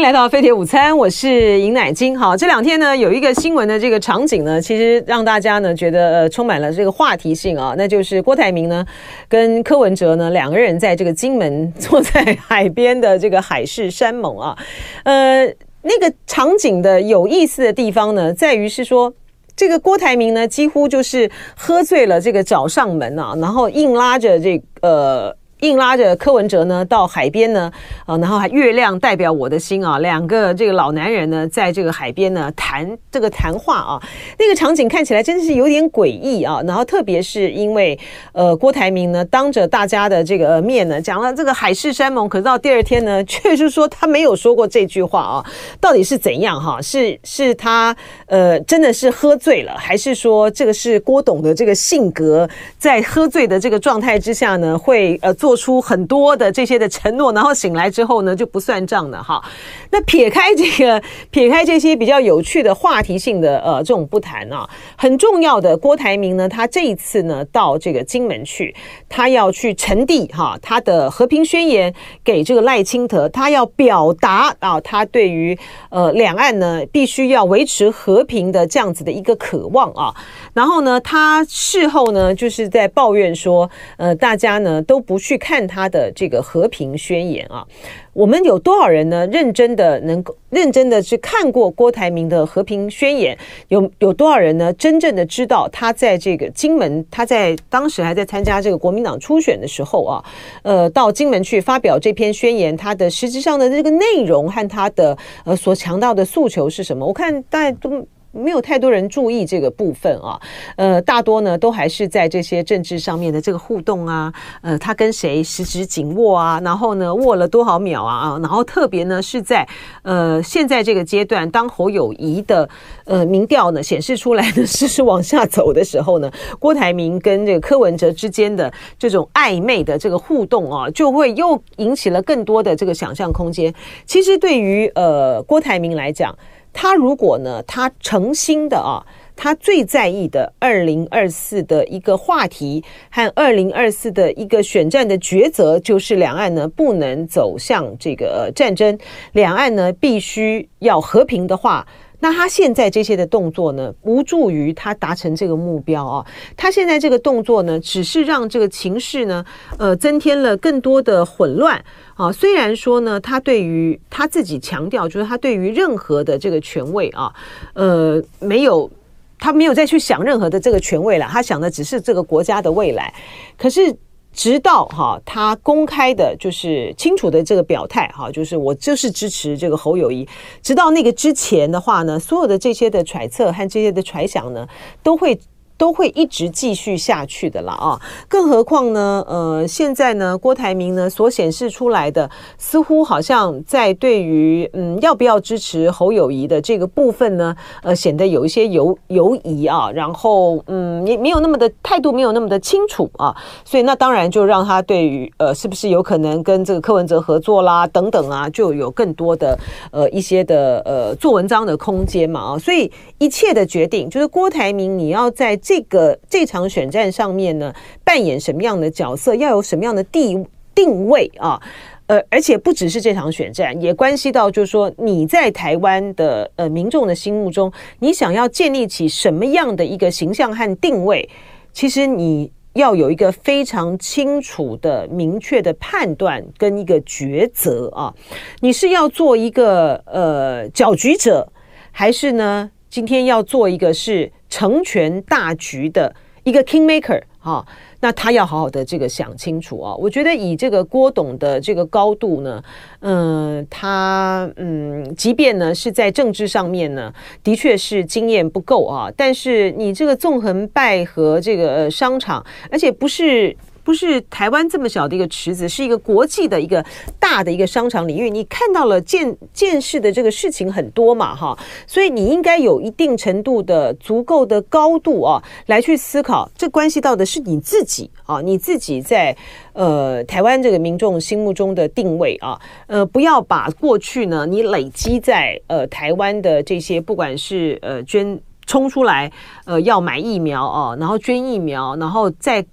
迎来到飞碟午餐，我是尹乃菁。好，这两天呢，有一个新闻的这个场景呢，其实让大家呢觉得呃充满了这个话题性啊，那就是郭台铭呢跟柯文哲呢两个人在这个金门坐在海边的这个海誓山盟啊，呃，那个场景的有意思的地方呢，在于是说这个郭台铭呢几乎就是喝醉了这个找上门啊，然后硬拉着这个。硬拉着柯文哲呢到海边呢，啊，然后还月亮代表我的心啊，两个这个老男人呢在这个海边呢谈这个谈话啊，那个场景看起来真的是有点诡异啊。然后特别是因为呃郭台铭呢当着大家的这个面呢讲了这个海誓山盟，可是到第二天呢确实说他没有说过这句话啊，到底是怎样哈？是是他呃真的是喝醉了，还是说这个是郭董的这个性格在喝醉的这个状态之下呢会呃做。做出很多的这些的承诺，然后醒来之后呢就不算账的哈。那撇开这个，撇开这些比较有趣的话题性的呃这种不谈啊，很重要的郭台铭呢，他这一次呢到这个金门去，他要去呈递哈他的和平宣言给这个赖清德，他要表达啊他对于呃两岸呢必须要维持和平的这样子的一个渴望啊。然后呢，他事后呢就是在抱怨说，呃大家呢都不去。看他的这个和平宣言啊，我们有多少人呢？认真的能够认真的去看过郭台铭的和平宣言？有有多少人呢？真正的知道他在这个金门，他在当时还在参加这个国民党初选的时候啊，呃，到金门去发表这篇宣言，他的实质上的这个内容和他的呃所强调的诉求是什么？我看大家都。没有太多人注意这个部分啊，呃，大多呢都还是在这些政治上面的这个互动啊，呃，他跟谁十指紧握啊，然后呢握了多少秒啊啊，然后特别呢是在呃现在这个阶段，当侯友宜的呃民调呢显示出来呢是是往下走的时候呢，郭台铭跟这个柯文哲之间的这种暧昧的这个互动啊，就会又引起了更多的这个想象空间。其实对于呃郭台铭来讲，他如果呢，他诚心的啊，他最在意的二零二四的一个话题和二零二四的一个选战的抉择，就是两岸呢不能走向这个战争，两岸呢必须要和平的话。那他现在这些的动作呢，无助于他达成这个目标啊。他现在这个动作呢，只是让这个情势呢，呃，增添了更多的混乱啊。虽然说呢，他对于他自己强调，就是他对于任何的这个权位啊，呃，没有，他没有再去想任何的这个权位了。他想的只是这个国家的未来。可是。直到哈，他公开的就是清楚的这个表态哈，就是我就是支持这个侯友谊。直到那个之前的话呢，所有的这些的揣测和这些的揣想呢，都会。都会一直继续下去的了啊！更何况呢？呃，现在呢，郭台铭呢所显示出来的，似乎好像在对于嗯要不要支持侯友谊的这个部分呢，呃，显得有一些犹犹疑啊。然后嗯，也没有那么的态度，没有那么的清楚啊。所以那当然就让他对于呃是不是有可能跟这个柯文哲合作啦等等啊，就有更多的呃一些的呃做文章的空间嘛啊。所以一切的决定就是郭台铭你要在。这个这场选战上面呢，扮演什么样的角色，要有什么样的地定位啊？呃，而且不只是这场选战，也关系到就是说你在台湾的呃民众的心目中，你想要建立起什么样的一个形象和定位，其实你要有一个非常清楚的、明确的判断跟一个抉择啊。你是要做一个呃搅局者，还是呢？今天要做一个是成全大局的一个 kingmaker 哈，那他要好好的这个想清楚啊。我觉得以这个郭董的这个高度呢，嗯，他嗯，即便呢是在政治上面呢，的确是经验不够啊，但是你这个纵横捭阖这个商场，而且不是。不是台湾这么小的一个池子，是一个国际的一个大的一个商场领域。你看到了见见识的这个事情很多嘛，哈，所以你应该有一定程度的足够的高度啊，来去思考。这关系到的是你自己啊，你自己在呃台湾这个民众心目中的定位啊，呃，不要把过去呢你累积在呃台湾的这些，不管是呃捐冲出来呃要买疫苗啊，然后捐疫苗，然后再。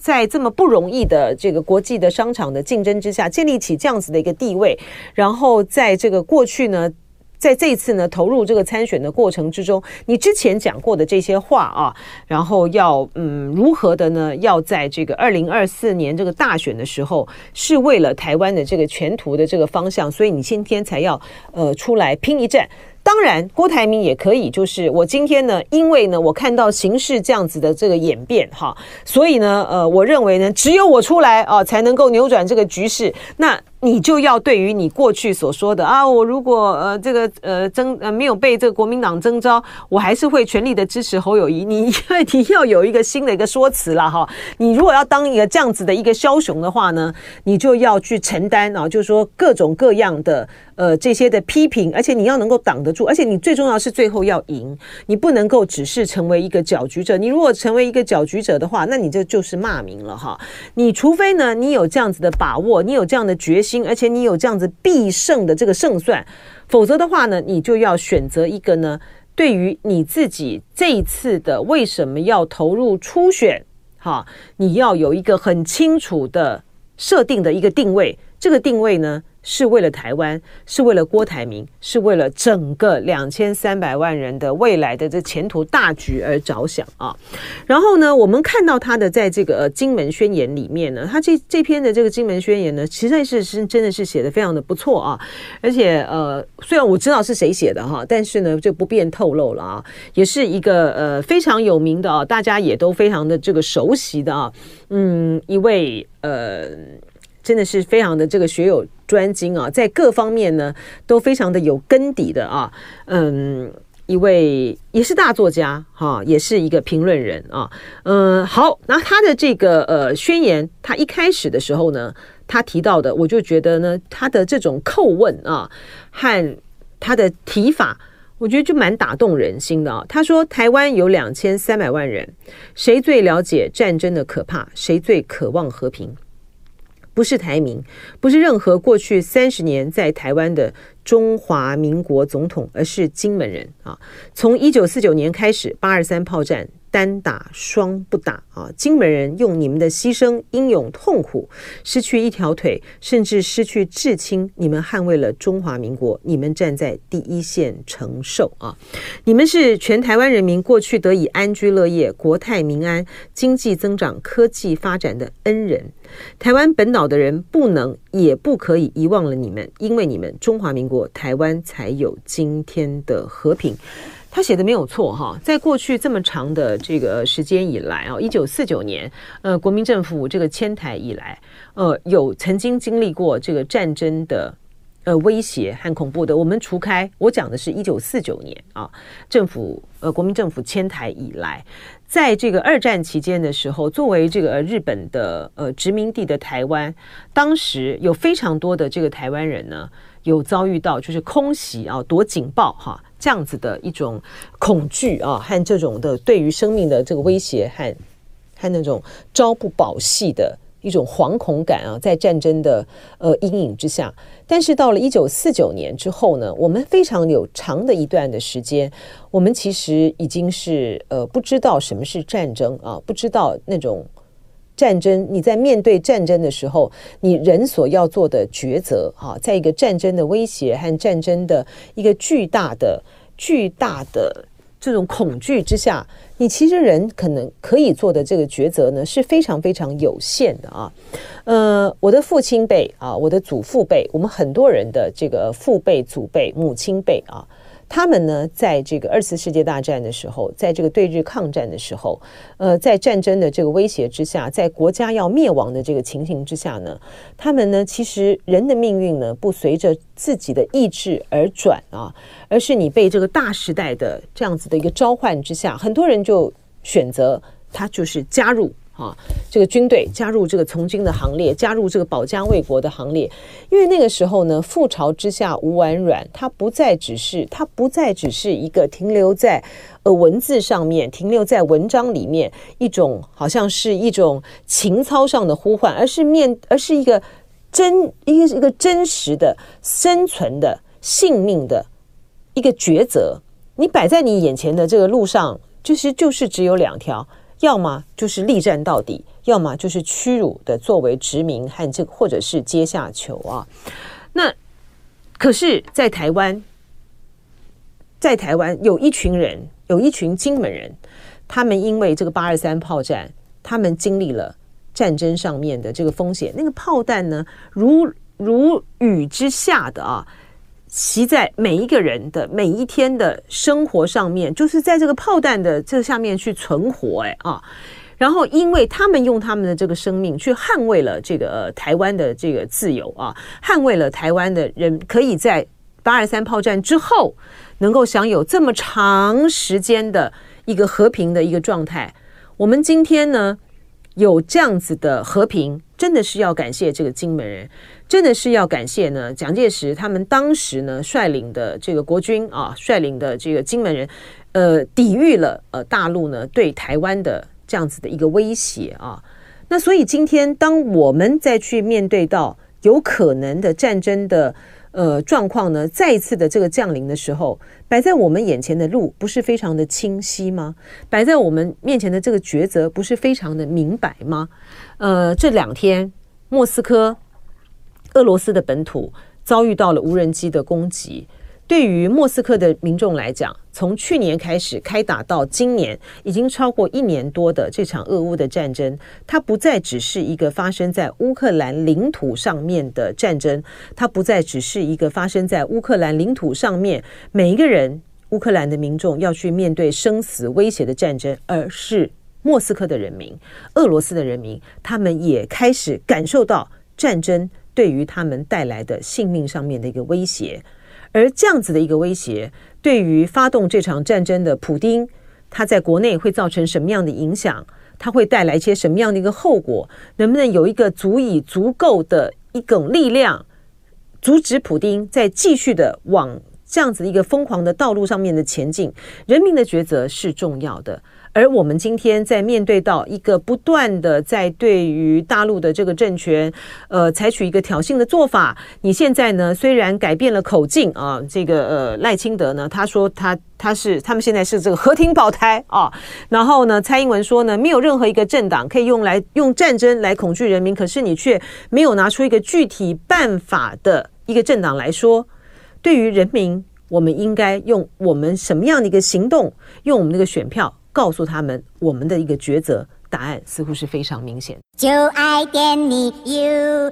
在这么不容易的这个国际的商场的竞争之下，建立起这样子的一个地位，然后在这个过去呢，在这次呢投入这个参选的过程之中，你之前讲过的这些话啊，然后要嗯如何的呢？要在这个二零二四年这个大选的时候，是为了台湾的这个前途的这个方向，所以你今天才要呃出来拼一战。当然，郭台铭也可以，就是我今天呢，因为呢，我看到形势这样子的这个演变哈，所以呢，呃，我认为呢，只有我出来啊，才能够扭转这个局势。那。你就要对于你过去所说的啊，我如果呃这个呃征呃没有被这个国民党征召，我还是会全力的支持侯友谊。你因为你要有一个新的一个说辞了哈。你如果要当一个这样子的一个枭雄的话呢，你就要去承担啊，就是说各种各样的呃这些的批评，而且你要能够挡得住，而且你最重要是最后要赢，你不能够只是成为一个搅局者。你如果成为一个搅局者的话，那你这就是骂名了哈。你除非呢，你有这样子的把握，你有这样的决心而且你有这样子必胜的这个胜算，否则的话呢，你就要选择一个呢，对于你自己这一次的为什么要投入初选，哈，你要有一个很清楚的设定的一个定位，这个定位呢，是为了台湾，是为了郭台铭，是为了整个两千三百万人的未来的这前途大局而着想啊。然后呢，我们看到他的在这个金门宣言里面呢，他这这篇的这个金门宣言呢，实在是是真的是写的非常的不错啊。而且呃，虽然我知道是谁写的哈，但是呢就不便透露了啊。也是一个呃非常有名的啊，大家也都非常的这个熟悉的啊，嗯，一位呃。真的是非常的这个学有专精啊，在各方面呢都非常的有根底的啊，嗯，一位也是大作家哈，也是一个评论人啊，嗯，好，那他的这个呃宣言，他一开始的时候呢，他提到的，我就觉得呢，他的这种叩问啊和他的提法，我觉得就蛮打动人心的啊。他说，台湾有两千三百万人，谁最了解战争的可怕？谁最渴望和平？不是台民，不是任何过去三十年在台湾的中华民国总统，而是金门人啊！从一九四九年开始，八二三炮战。单打双不打啊！金门人用你们的牺牲、英勇、痛苦，失去一条腿，甚至失去至亲，你们捍卫了中华民国，你们站在第一线承受啊！你们是全台湾人民过去得以安居乐业、国泰民安、经济增长、科技发展的恩人。台湾本岛的人不能也不可以遗忘了你们，因为你们中华民国台湾才有今天的和平。他写的没有错哈，在过去这么长的这个时间以来啊，一九四九年，呃，国民政府这个迁台以来，呃，有曾经经历过这个战争的呃威胁和恐怖的。我们除开我讲的是一九四九年啊，政府呃国民政府迁台以来，在这个二战期间的时候，作为这个日本的呃殖民地的台湾，当时有非常多的这个台湾人呢，有遭遇到就是空袭啊、躲警报哈。这样子的一种恐惧啊，和这种的对于生命的这个威胁和和那种朝不保夕的一种惶恐感啊，在战争的呃阴影之下。但是到了一九四九年之后呢，我们非常有长的一段的时间，我们其实已经是呃不知道什么是战争啊，不知道那种战争。你在面对战争的时候，你人所要做的抉择啊，在一个战争的威胁和战争的一个巨大的。巨大的这种恐惧之下，你其实人可能可以做的这个抉择呢，是非常非常有限的啊。呃，我的父亲辈啊，我的祖父辈，我们很多人的这个父辈、祖辈、母亲辈啊。他们呢，在这个二次世界大战的时候，在这个对日抗战的时候，呃，在战争的这个威胁之下，在国家要灭亡的这个情形之下呢，他们呢，其实人的命运呢，不随着自己的意志而转啊，而是你被这个大时代的这样子的一个召唤之下，很多人就选择他就是加入。啊，这个军队加入这个从军的行列，加入这个保家卫国的行列，因为那个时候呢，覆巢之下无完卵，它不再只是，它不再只是一个停留在呃文字上面，停留在文章里面一种好像是一种情操上的呼唤，而是面，而是一个真一个一个真实的生存的性命的一个抉择。你摆在你眼前的这个路上，就是就是只有两条。要么就是力战到底，要么就是屈辱的作为殖民和这个或者是阶下囚啊。那可是，在台湾，在台湾有一群人，有一群金门人，他们因为这个八二三炮战，他们经历了战争上面的这个风险，那个炮弹呢，如如雨之下的啊。骑在每一个人的每一天的生活上面，就是在这个炮弹的这下面去存活，哎啊，然后因为他们用他们的这个生命去捍卫了这个、台湾的这个自由啊，捍卫了台湾的人可以在八二三炮战之后能够享有这么长时间的一个和平的一个状态。我们今天呢有这样子的和平，真的是要感谢这个金门人。真的是要感谢呢，蒋介石他们当时呢率领的这个国军啊，率领的这个金门人，呃，抵御了呃大陆呢对台湾的这样子的一个威胁啊。那所以今天当我们再去面对到有可能的战争的呃状况呢，再一次的这个降临的时候，摆在我们眼前的路不是非常的清晰吗？摆在我们面前的这个抉择不是非常的明白吗？呃，这两天莫斯科。俄罗斯的本土遭遇到了无人机的攻击，对于莫斯科的民众来讲，从去年开始开打到今年，已经超过一年多的这场俄乌的战争，它不再只是一个发生在乌克兰领土上面的战争，它不再只是一个发生在乌克兰领土上面每一个人乌克兰的民众要去面对生死威胁的战争，而是莫斯科的人民、俄罗斯的人民，他们也开始感受到战争。对于他们带来的性命上面的一个威胁，而这样子的一个威胁，对于发动这场战争的普丁，他在国内会造成什么样的影响？他会带来一些什么样的一个后果？能不能有一个足以足够的一种力量，阻止普丁再继续的往这样子一个疯狂的道路上面的前进？人民的抉择是重要的。而我们今天在面对到一个不断的在对于大陆的这个政权，呃，采取一个挑衅的做法。你现在呢，虽然改变了口径啊，这个呃赖清德呢，他说他他是他们现在是这个和挺保台啊，然后呢，蔡英文说呢，没有任何一个政党可以用来用战争来恐惧人民，可是你却没有拿出一个具体办法的一个政党来说，对于人民，我们应该用我们什么样的一个行动，用我们那个选票。告诉他们，我们的一个抉择答案似乎是非常明显。就爱点你 UFO。